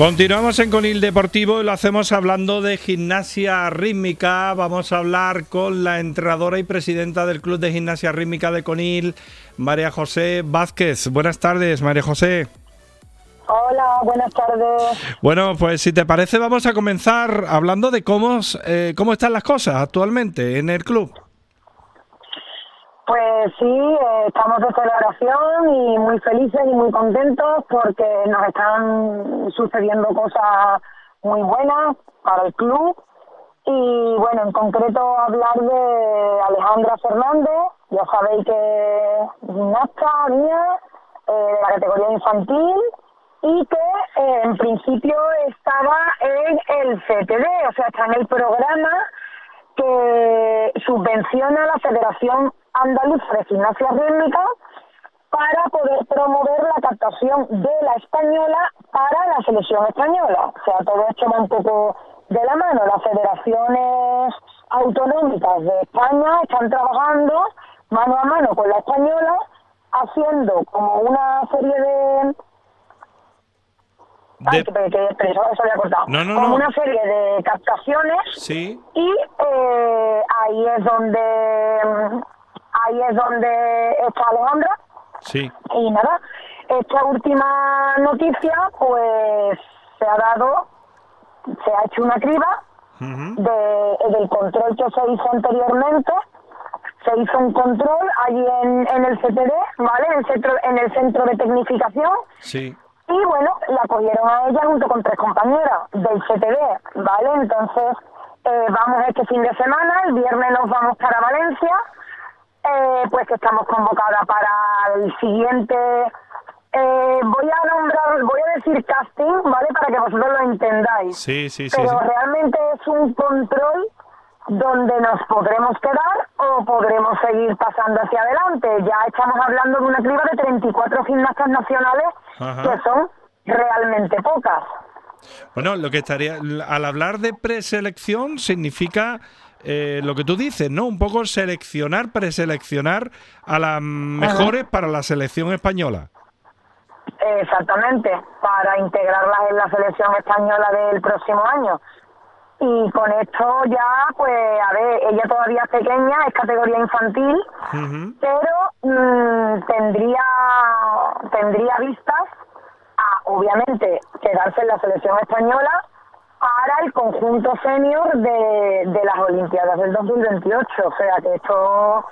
Continuamos en Conil Deportivo y lo hacemos hablando de gimnasia rítmica. Vamos a hablar con la entrenadora y presidenta del Club de Gimnasia Rítmica de Conil, María José Vázquez. Buenas tardes, María José. Hola, buenas tardes. Bueno, pues si te parece vamos a comenzar hablando de cómo, eh, cómo están las cosas actualmente en el club. Pues sí, eh, estamos de celebración y muy felices y muy contentos porque nos están sucediendo cosas muy buenas para el club. Y bueno, en concreto hablar de Alejandra Fernández, ya sabéis que gimnasta mía, eh, de la categoría infantil y que eh, en principio estaba en el CTD, o sea, está en el programa que subvenciona la Federación Andaluza de Gimnasia Rítmica para poder promover la captación de la española para la selección española. O sea, todo esto va un poco de la mano. Las federaciones autonómicas de España están trabajando mano a mano con la española, haciendo como una serie de Ay, que, que, que eso había cortado. No, no, como no. una serie de captaciones Sí. y eh, ahí es donde mm, ahí es donde está Alejandra Sí. y nada esta última noticia pues se ha dado se ha hecho una criba Ujú. de, del control que se hizo anteriormente se hizo un control allí en, en el CTD vale en el centro en el centro de tecnificación Sí. y bueno, la cogieron a ella junto con tres compañeras del CTD, ¿vale? Entonces, eh, vamos este fin de semana, el viernes nos vamos para Valencia, eh, pues que estamos convocadas para el siguiente, eh, voy a nombrar, voy a decir casting, ¿vale? Para que vosotros lo entendáis. Sí, sí, sí. Pero sí. realmente es un control donde nos podremos quedar o podremos seguir pasando hacia adelante. Ya estamos hablando de una criba de 34 gimnastas nacionales Ajá. que son realmente pocas. Bueno, lo que estaría al hablar de preselección significa eh, lo que tú dices, ¿no? Un poco seleccionar, preseleccionar a las mejores para la selección española. Exactamente, para integrarlas en la selección española del próximo año. Y con esto ya, pues, a ver, ella todavía es pequeña, es categoría infantil, pero mm, tendría tendría vistas a obviamente quedarse en la selección española el conjunto senior de, de las Olimpiadas del 2028 o sea que esto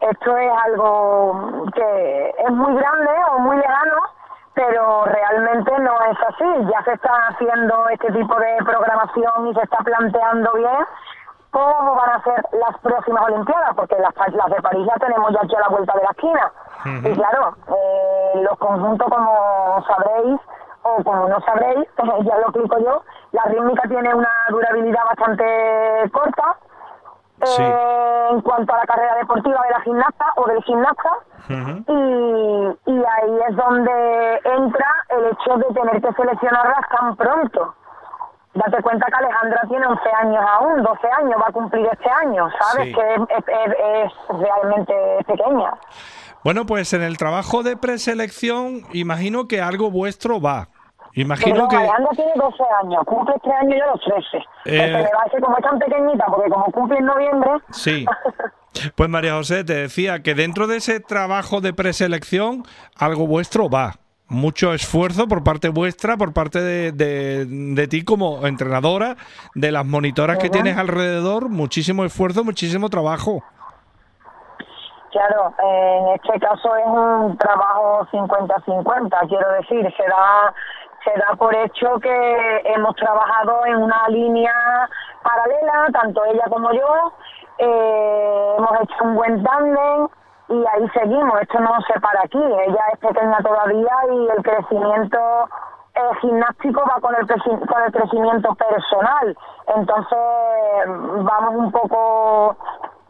esto es algo que es muy grande o muy lejano pero realmente no es así. Ya se está haciendo este tipo de programación y se está planteando bien cómo van a ser las próximas Olimpiadas, porque las, las de París ya tenemos ya aquí a la vuelta de la esquina. Y claro, eh, los conjuntos, como sabréis, o como no sabréis, ya lo explico yo, la rítmica tiene una durabilidad bastante corta. Sí. eh, en cuanto a la carrera deportiva de la gimnasta o del gimnasta y, y ahí es donde entra el hecho de tener que seleccionarlas tan pronto. Date cuenta que Alejandra tiene 11 años aún, 12 años, va a cumplir este año, ¿sabes? Sí. Que es- es- es realmente pequeña. Bueno, pues en el trabajo de preselección, imagino que algo vuestro va. Pero Imagino no, que. Alejandra tiene 12 años, cumple este año ya los 13. Eh. Se le va a decir como es tan pequeñita, porque como cumple en noviembre... Sí. Pues María José, te decía que dentro de ese trabajo de preselección, algo vuestro va. Mucho esfuerzo por parte vuestra, por parte de, de- de ti como entrenadora, de las monitoras que Ujú. tienes alrededor, muchísimo esfuerzo, muchísimo trabajo. Claro, eh, en este caso es un trabajo 50-50, quiero decir, se da, se da por hecho que hemos trabajado en una línea paralela, tanto ella como yo, eh, hemos hecho un buen tándem y ahí seguimos, esto no se para aquí, ella es pequeña todavía y el crecimiento eh, gimnástico va con el, con el crecimiento personal, entonces vamos un poco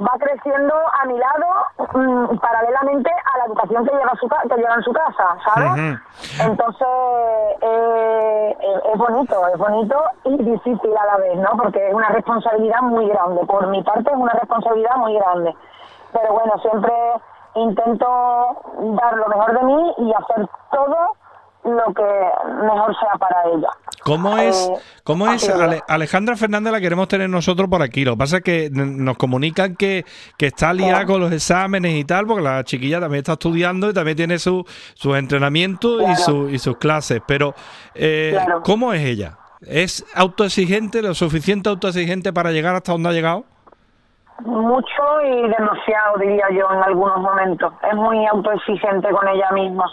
va creciendo a mi lado mm, paralelamente a la educación que lleva, su, que lleva en su casa, ¿sabes? Entonces eh, es bonito, es bonito y difícil a la vez, ¿no? Porque es una responsabilidad muy grande, por mi parte es una responsabilidad muy grande. Pero bueno, siempre intento dar lo mejor de mí y hacer todo lo que mejor sea para ella. ¿Cómo eh, es, cómo es Alejandra Fernández la queremos tener nosotros por aquí? Lo que pasa es que nos comunican que, que está liada con los exámenes y tal, porque la chiquilla también está estudiando y también tiene su, sus entrenamientos y, su, y sus clases. Pero, eh, ¿cómo es ella? ¿Es autoexigente, lo suficiente autoexigente para llegar hasta donde ha llegado? Mucho y demasiado, diría yo, en algunos momentos. Es muy autoexigente con ella misma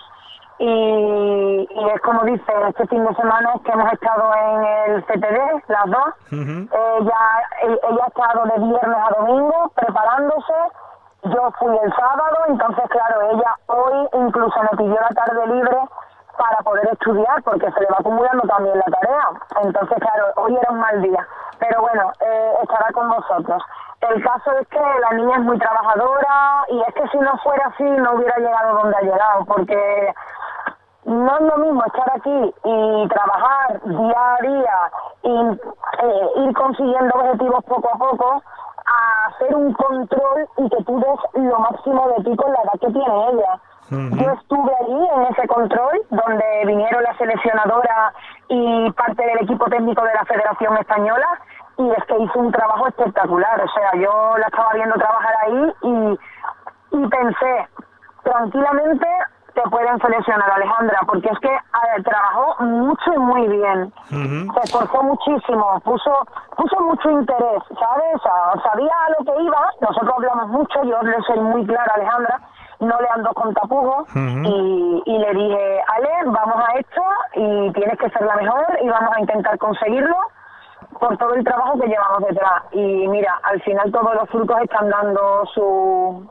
y, es como dice, este fin de semana es que hemos estado en el CTD, las dos. ella, ella ha estado de viernes a domingo preparándose. Yo fui el sábado, entonces, claro, ella hoy incluso me pidió la tarde libre para poder estudiar, porque se le va acumulando también la tarea. Entonces, claro, hoy era un mal día. Pero bueno, eh, estará con vosotros. El caso es que la niña es muy trabajadora y es que si no fuera así no hubiera llegado donde ha llegado, porque no es lo mismo estar aquí y trabajar día a día y eh, ir consiguiendo objetivos poco a poco a hacer un control y que tú des lo máximo de ti con la edad que tiene ella. Yo estuve allí en ese control donde vinieron la seleccionadora y parte del equipo técnico de la Federación Española y es que hizo un trabajo espectacular. O sea, yo la estaba viendo trabajar ahí y, y pensé, tranquilamente te pueden seleccionar, Alejandra, porque es que trabajó mucho y muy bien. Se esforzó muchísimo, puso puso mucho interés, ¿sabes? sabía a lo que iba, nosotros hablamos mucho, yo le soy muy clara, Alejandra, no le ando con tapujos y, y le dije, Ale, vamos a esto y tienes que ser la mejor y vamos a intentar conseguirlo por todo el trabajo que llevamos detrás. Y mira, al final todos los frutos están dando su,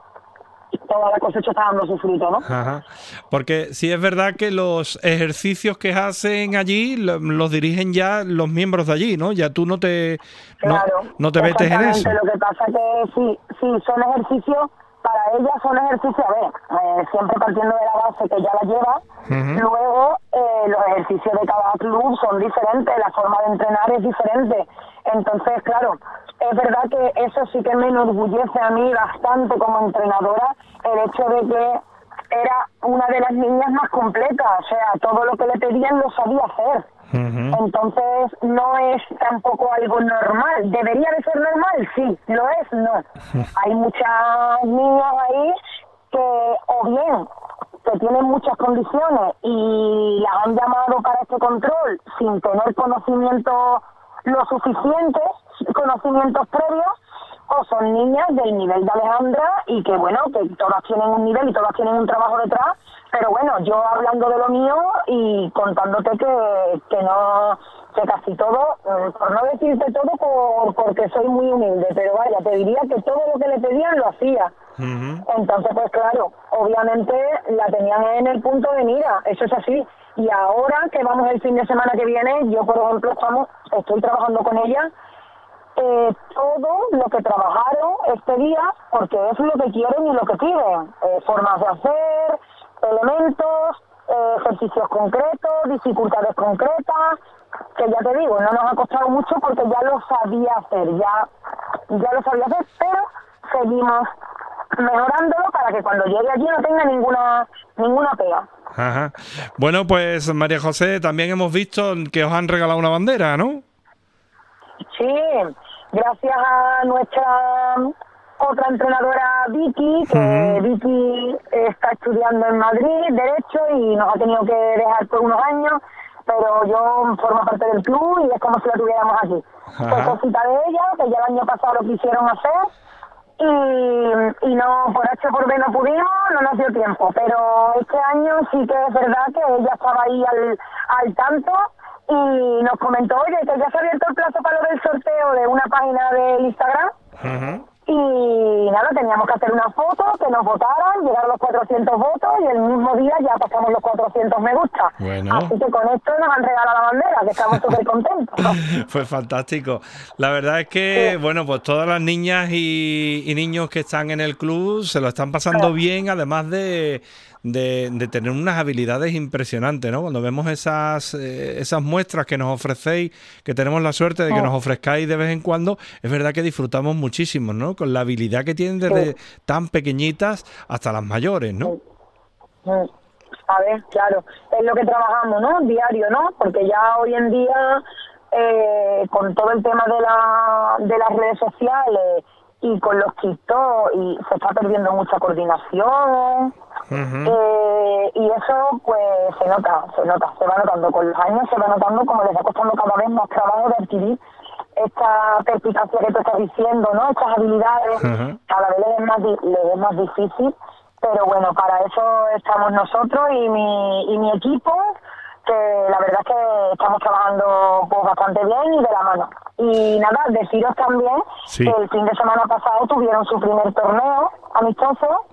toda la cosecha está dando su fruto, ¿no? Porque sí es verdad que los ejercicios que hacen allí los dirigen ya los miembros de allí, ¿no? Ya tú no te, no, te metes en eso. Lo que pasa que sí, sí, son ejercicios, para ella son ejercicios, a ver, eh, siempre partiendo de la base que ya la lleva, luego eh, los ejercicios de cada club son diferentes, la forma de entrenar es diferente. Entonces, claro, es verdad que eso sí que me enorgullece a mí bastante como entrenadora, el hecho de que era una de las niñas más completas, o sea, todo lo que le pedían lo sabía hacer. Entonces, no es tampoco algo normal. ¿Debería de ser normal? Sí. ¿Lo es? No. Hay muchas niñas ahí que, o bien, que tienen muchas condiciones y las han llamado para este control sin tener conocimiento lo suficientes, conocimientos previos, o son niñas del nivel de Alejandra y que bueno, que todas tienen un nivel y todas tienen un trabajo detrás, pero bueno, yo hablando de lo mío y contándote que, que no, que casi todo, por no decirte todo por, porque soy muy humilde, pero vaya, te diría que todo lo que le pedían lo hacía. Entonces, pues claro, obviamente la tenían en el punto de mira, eso es así. Y ahora que vamos el fin de semana que viene, yo por ejemplo estamos, estoy trabajando con ella eh, todo lo que trabajaron este día, porque es lo que quieren y lo que piden. Eh, formas de hacer, elementos, eh, ejercicios concretos, dificultades concretas, que ya te digo, no nos ha costado mucho porque ya lo sabía hacer, ya, ya lo sabía hacer, pero seguimos mejorándolo para que cuando llegue allí no tenga ninguna ninguna pega. Ajá. Bueno, pues María José, también hemos visto que os han regalado una bandera, ¿no? Sí, gracias a nuestra otra entrenadora Vicky, que Vicky está estudiando en Madrid Derecho y nos ha tenido que dejar por unos años, pero yo formo parte del club y es como si la tuviéramos aquí. Fue cosita de ella, que ya el año pasado lo quisieron hacer y, y no, por H por B no pudimos, no nos dio tiempo, pero este año sí que es verdad que ella estaba ahí al, al tanto y nos comentó, oye, que ya se ha abierto el plazo para lo del sorteo de una página del Instagram. Y nada, teníamos que hacer una foto, que nos votaran, llegar a los 400 votos y el mismo día ya pasamos los 400 me gusta. Así que con esto nos han regalado la bandera, que estamos súper contentos. Pues fantástico. La verdad es que, bueno, pues todas las niñas y, niños que están en el club se lo están pasando bien, además de, de, tener unas habilidades impresionantes, ¿no? Cuando vemos esas, eh, esas muestras que nos ofrecéis, que tenemos la suerte de que nos ofrezcáis de vez en cuando, es verdad que disfrutamos muchísimo, ¿no? Con la habilidad que tienen desde tan pequeñitas hasta las mayores, ¿no? A ver, claro, es lo que trabajamos, ¿no? Diario, ¿no? Porque ya hoy en día, eh, con todo el tema de, la, de las redes sociales y con los TikTok, y se está perdiendo mucha coordinación, eh, y eso pues se nota, se nota, se va notando. Con los años, se va notando como les va costando cada vez más trabajo de adquirir esta perspicacia que tú estás diciendo, ¿no? Estas habilidades, cada vez les es, más, les es más difícil, pero bueno, para eso estamos nosotros y mi, y mi equipo, que la verdad es que estamos trabajando pues, bastante bien y de la mano. Y nada, deciros también que el fin de semana pasado tuvieron su primer torneo amistoso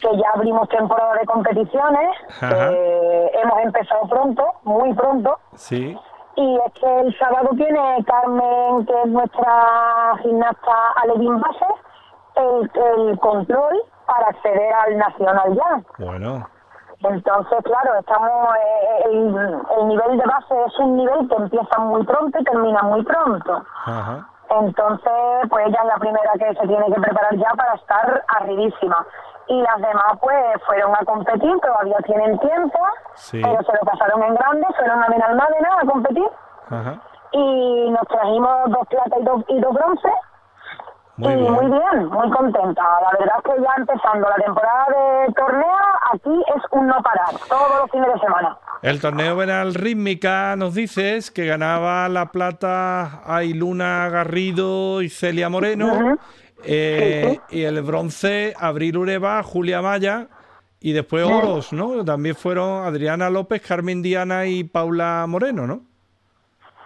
que ya abrimos temporada de competiciones, hemos empezado pronto, muy pronto. Sí. Y es que el sábado tiene Carmen, que es nuestra gimnasta alevín base, el, el control para acceder al Nacional ya. Bueno. Entonces, claro, estamos eh, el, el, nivel de base es un nivel que empieza muy pronto y termina muy pronto. Ajá. Entonces, pues ella es la primera que se tiene que preparar ya para estar arribísima y las demás pues fueron a competir, todavía tienen tiempo, pero se lo pasaron en grande, fueron a Benalmádena a competir y nos trajimos dos plata y dos, y dos bronce muy y bien. muy bien, muy contenta. La verdad es que ya empezando la temporada de torneo, aquí es un no parar, todos los fines de semana. El torneo Benal Rítmica nos dices que ganaba la plata Ailuna Garrido y Celia Moreno. Eh, y el bronce, Abril Ureba, Julia Maya. Y después oros, ¿no? También fueron Adriana López, Carmen Diana y Paula Moreno, ¿no?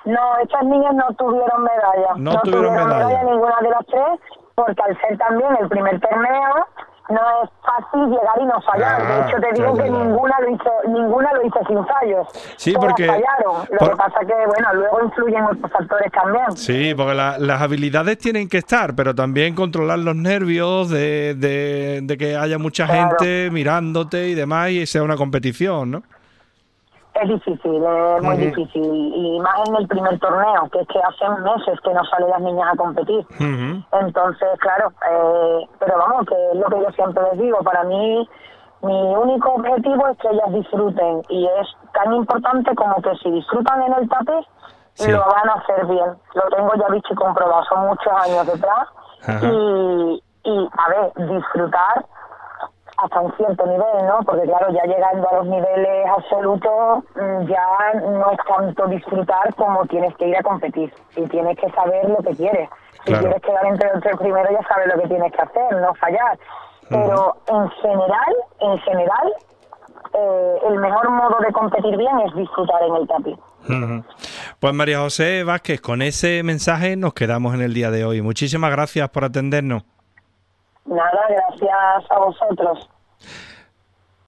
No, estas niñas no tuvieron medalla. No, tuvieron, medalla. ninguna de las tres, porque al ser también el primer torneo, no es fácil llegar y no fallar. de ah, hecho, te digo que ninguna lo hizo, ninguna lo hizo sin fallos. Sí, porque fallaron. Lo que pasa que, bueno, luego influyen otros factores también. Sí, porque las habilidades tienen que estar, pero también controlar los nervios de, de, que haya mucha gente mirándote y demás y sea una competición, ¿no? Es difícil, es muy difícil. Y más en el primer torneo, que es que hace meses que no salen las niñas a competir. Entonces, claro, eh, pero vamos, que es lo que yo siempre les digo, para mí mi único objetivo es que ellas disfruten y es tan importante como que si disfrutan en el tapiz, lo van a hacer bien. Lo tengo ya visto y comprobado, son muchos años detrás. Y, y, a ver, disfrutar hasta un cierto nivel, ¿no? Porque claro, ya llegando a los niveles absolutos, mm, ya no es tanto disfrutar como tienes que ir a competir y tienes que saber lo que quieres. Si quieres quedar entre los tres primeros ya sabes lo que tienes que hacer, no fallar. Pero en general, en general, eh, el mejor modo de competir bien es disfrutar en el tapiz. Pues María José Vázquez, con ese mensaje nos quedamos en el día de hoy. Muchísimas gracias por atendernos. Nada, gracias a vosotros.